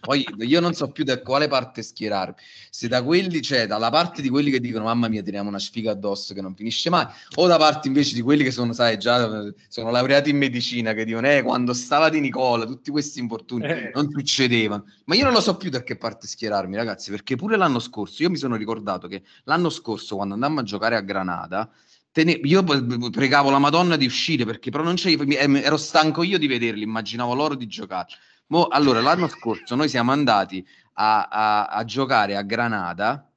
Poi io non so più da quale parte schierarmi, se da quelli, cioè dalla parte di quelli che dicono mamma mia teniamo una sfiga addosso che non finisce mai, o da parte invece di quelli che sono, sai, già eh, sono laureati in medicina che dicono eh quando stava di Nicola tutti questi infortuni Eh. non succedevano. Ma io non lo so più da che parte schierarmi, ragazzi, perché pure l'anno scorso io mi sono ricordato che l'anno scorso quando andammo a giocare a Granada tene- io pregavo la Madonna di uscire perché però non c'è, em- ero stanco io di vederli, immaginavo loro di giocare. Mo, allora, l'anno scorso noi siamo andati a, a- a giocare a Granada,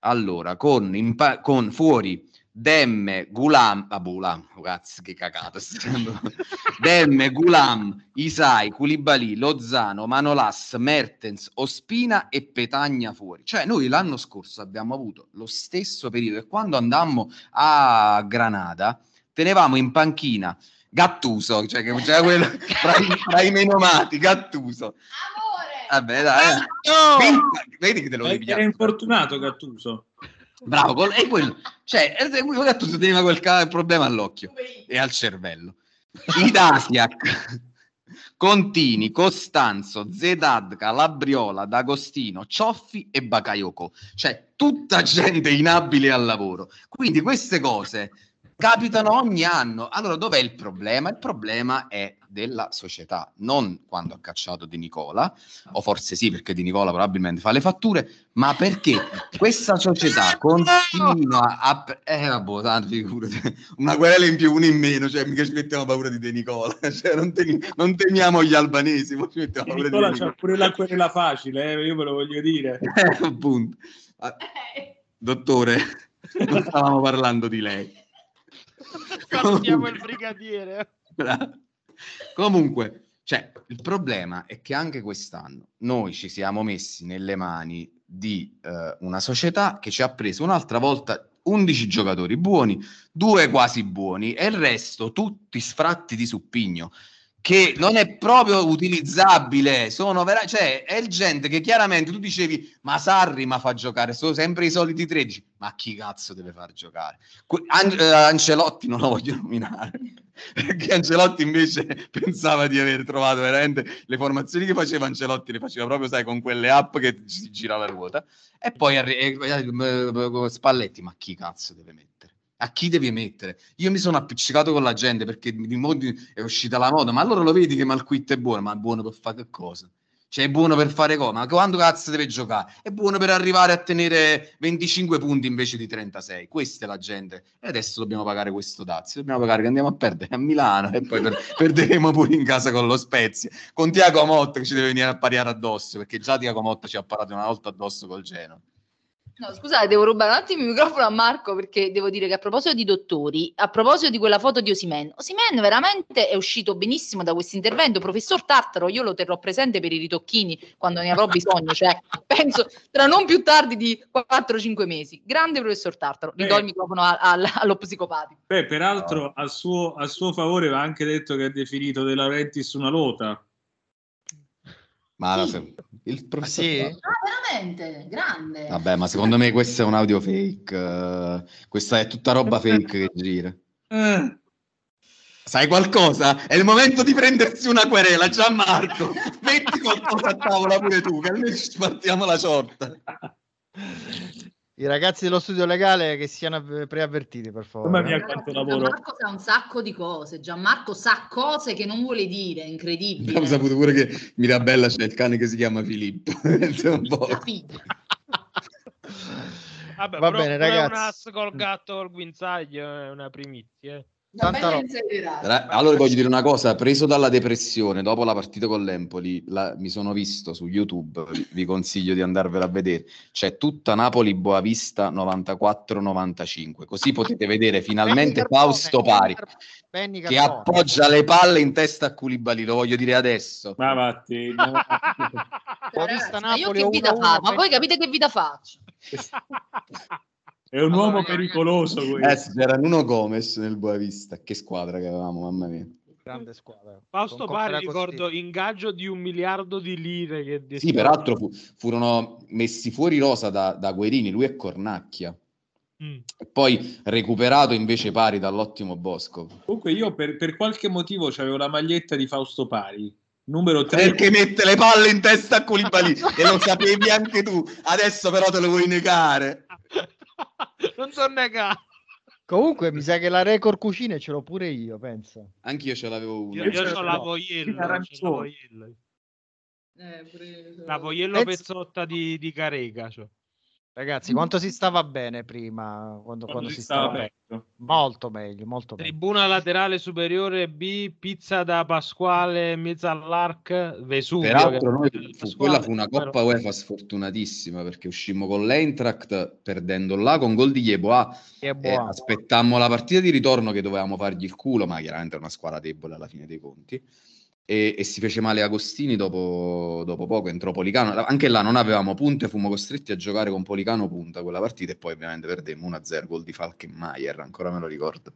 allora, con, in pa- con fuori Demme, Gulam, ah, Gulam, cazzo, che dicendo. Demme, Gulam, Isai, Koulibaly, Lozano, Manolas, Mertens, Ospina e Petagna fuori. Cioè, noi l'anno scorso abbiamo avuto lo stesso periodo e quando andammo a Granada tenevamo in panchina Gattuso, cioè che c'era quello fra i, fra i menomati, Gattuso. Vabbè, dai. eh. Vedi, che te lo devi Era infortunato Gattuso. Bravo, col- e quello, cioè, quello Gattuso teneva quel ca- problema all'occhio e al cervello. Idasiac, Contini, Costanzo, Zedadka, Labriola, D'Agostino, Cioffi e Bakayoko. Cioè, tutta gente inabile al lavoro. Quindi queste cose capitano ogni anno. Allora, dov'è il problema? Il problema è della società, non quando ha cacciato Di Nicola, o forse sì, perché Di Nicola probabilmente fa le fatture, ma perché questa società continua a... Eh, vabbè, tanto figurati, una querela in più, una in meno, cioè mica ci mettiamo paura di De Nicola, cioè non, teni- non temiamo gli albanesi, ma ci mettiamo paura Nicola di De c'ha pure la querela facile, eh, io ve lo voglio dire. Eh, appunto. Ah, Dottore, non stavamo parlando di lei. Salutiamo il brigadiere. Comunque, cioè, il problema è che anche quest'anno noi ci siamo messi nelle mani di eh, una società che ci ha preso un'altra volta 11 giocatori buoni, due quasi buoni e il resto tutti sfratti di suppigno che non è proprio utilizzabile, sono vera- cioè è gente che chiaramente tu dicevi ma Sarri ma fa giocare, sono sempre i soliti 13, ma chi cazzo deve far giocare? An- eh, Ancelotti non lo voglio nominare, perché Ancelotti invece pensava di aver trovato veramente le formazioni che faceva Ancelotti, le faceva proprio sai con quelle app che si girava a ruota, e poi arri- eh, Spalletti, ma chi cazzo deve mettere? A chi devi mettere? Io mi sono appiccicato con la gente perché di modi è uscita la moda, ma allora lo vedi che Malquit è buono, ma è buono per fare che cosa? Cioè è buono per fare cosa? Ma quando cazzo deve giocare? È buono per arrivare a tenere 25 punti invece di 36. Questa è la gente. E adesso dobbiamo pagare questo dazio. Dobbiamo pagare che andiamo a perdere a Milano e poi per- perderemo pure in casa con lo Spezia. Con Tiago Motta che ci deve venire a pariare addosso, perché già Tiago Motta ci ha parato una volta addosso col Genoa. No, scusate, devo rubare un attimo il microfono a Marco perché devo dire che a proposito di dottori, a proposito di quella foto di Osimen, Osimen veramente è uscito benissimo da questo intervento. Professor Tartaro, io lo terrò presente per i ritocchini quando ne avrò bisogno, cioè penso tra non più tardi di 4-5 mesi. Grande professor Tartaro, ridò Eh. il microfono a- al- allo psicopatico. Beh, peraltro a suo, a suo favore va anche detto che ha definito De Laurentiis una lota. Ma Sì. se- il Ah, professor sì? Ah, veramente? Grande. Vabbè, ma secondo me questo è un audio fake. eh, questa è tutta roba fake che gira. Eh, Sai qualcosa? È il momento di prendersi una querela, Gianmarco. Metti qualcosa a tavola pure tu, che almeno ci spartiamo la sorta. I ragazzi dello studio legale che siano av- preavvertiti, per favore. Mamma mia, eh. quanto Gianmarco lavoro. sa un sacco di cose. Gianmarco sa cose che non vuole dire, incredibile. Abbiamo saputo pure che Mirabella c'è il cane che si chiama Filippo. Vabbè, Va però bene, ragazzi. un ass col gatto col guinzaglio è una primizia. Ra- Allora voglio dire una cosa, preso dalla depressione dopo la partita con l'Empoli, la- mi sono visto su YouTube, vi, vi consiglio di andarvela a vedere, c'è tutta Napoli Boavista 94-95, così potete vedere finalmente Benny Fausto Pari Benny che appoggia le palle in testa a Koulibaly, lo voglio dire adesso. Ma vatti, no. Ho Ragazzi, visto ma io Napoli che vita 1-1, fa? Ma voi capite che vita faccio? è un uomo pericoloso Eh, questo. sì, c'era Nuno Gomez nel Boavista, che squadra che avevamo, mamma mia. Grande squadra. Fausto Pari, ricordo, Costi. ingaggio di un miliardo di lire. Che Sì, peraltro fu- furono messi fuori rosa da, da Guerini, lui è Cornacchia. Mm. E poi recuperato invece pari dall'ottimo Bosco. Comunque io per, per qualche motivo avevo la maglietta di Fausto Pari, numero 3. Perché mette le palle in testa a Koulibaly e lo sapevi anche tu. Adesso però te lo vuoi negare. non so negare. Comunque mi sa che la record cucine ce l'ho pure io, penso. Anch'io ce l'avevo una. Io, io ce l'ho. la voiello, c'ho la voiello. Eh, pure- pezzotta di, di Carega. cioè. Ragazzi, quanto si stava bene prima, quando, quando si stava bene. peggio. Molto meglio, molto meglio. Tribuna laterale superiore B, pizza da Pasquale, mezza all'arc, Vesuvio. Peraltro, noi, fu- quella fu una però- coppa UEFA sfortunatissima perché uscimmo con l'Eintracht perdendo là con gol di Yeboah. Che è E buono. aspettammo la partita di ritorno che dovevamo fargli il culo, ma chiaramente è una squadra debole alla fine dei conti. E, e si fece male Agostini dopo, dopo poco, entrò Policano. Anche là non avevamo punte, fummo costretti a giocare con Policano punta quella partita e poi ovviamente perdemmo 1-0, gol di Falkenmaier, ancora me lo ricordo.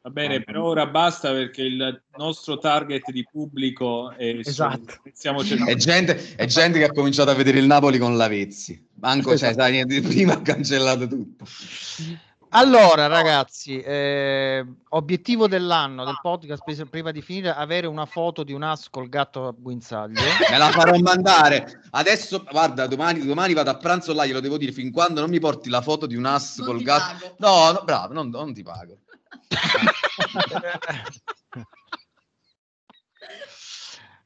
Va bene, per ora basta perché il nostro target di pubblico è su- Esatto. stiamo È gente, è gente che ha cominciato a vedere il Napoli con Lavezzi. Manco, cioè, Esatto. sai, niente, prima ha cancellato tutto. Allora, ragazzi, eh, obiettivo dell'anno del podcast pres- prima di finire avere una foto di un as col gatto a guinzaglio. Me la farò mandare. Adesso, guarda, domani, domani vado a pranzo là, glielo devo dire, fin quando non mi porti la foto di un ass Non col gatto. pago. No, no, bravo, non, non ti pago.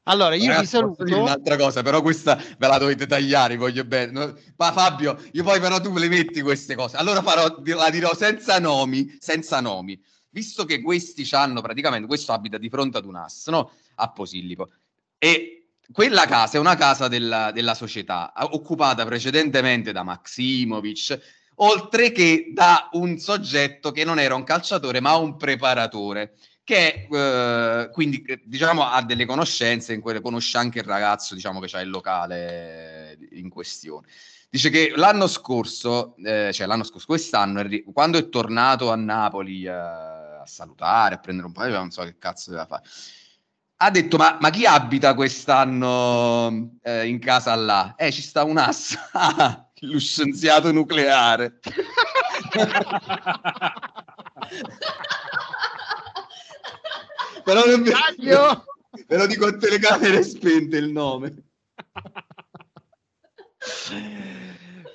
Allora, io vi Ragazzi, dire saluto. un'altra cosa, però questa ve la dovete tagliare, voglio bene. No, Ma Fabio, io poi però tu le metti queste cose. Allora farò, la dirò senza nomi, senza nomi. Visto che questi hanno praticamente, questo abita di fronte ad un ass, no? A Posillipo. E quella casa è una casa della, della società, occupata precedentemente da Maximovic, oltre che da un soggetto che non era un calciatore, ma un preparatore che eh, quindi eh, diciamo ha delle conoscenze in quelle conosce anche il ragazzo diciamo che c'ha il locale in questione. Dice che l'anno scorso eh, cioè l'anno scorso quest'anno quando è tornato a Napoli eh, a salutare a prendere un po' non so che cazzo doveva fare ha detto ma, ma chi abita quest'anno eh, in casa là? Eh ci sta un ass Ah, lo scienziato nucleare però non ve- Taglio! ve lo dico a telecamere spente il nome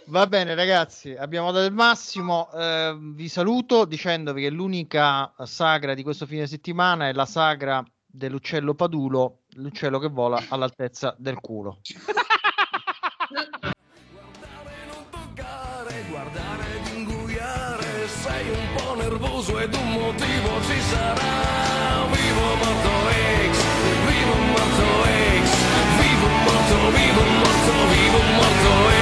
Va bene, ragazzi, abbiamo dato il massimo. eh, vi saluto dicendovi che l'unica sagra di questo fine settimana è la sagra dell'uccello padulo, l'uccello che vola all'altezza del culo. Guardare, non toccare, guardare inguiare, sei un po' nervoso ed un motivo ci sarà. vivo, morto, vivo, morto, vivo, morto.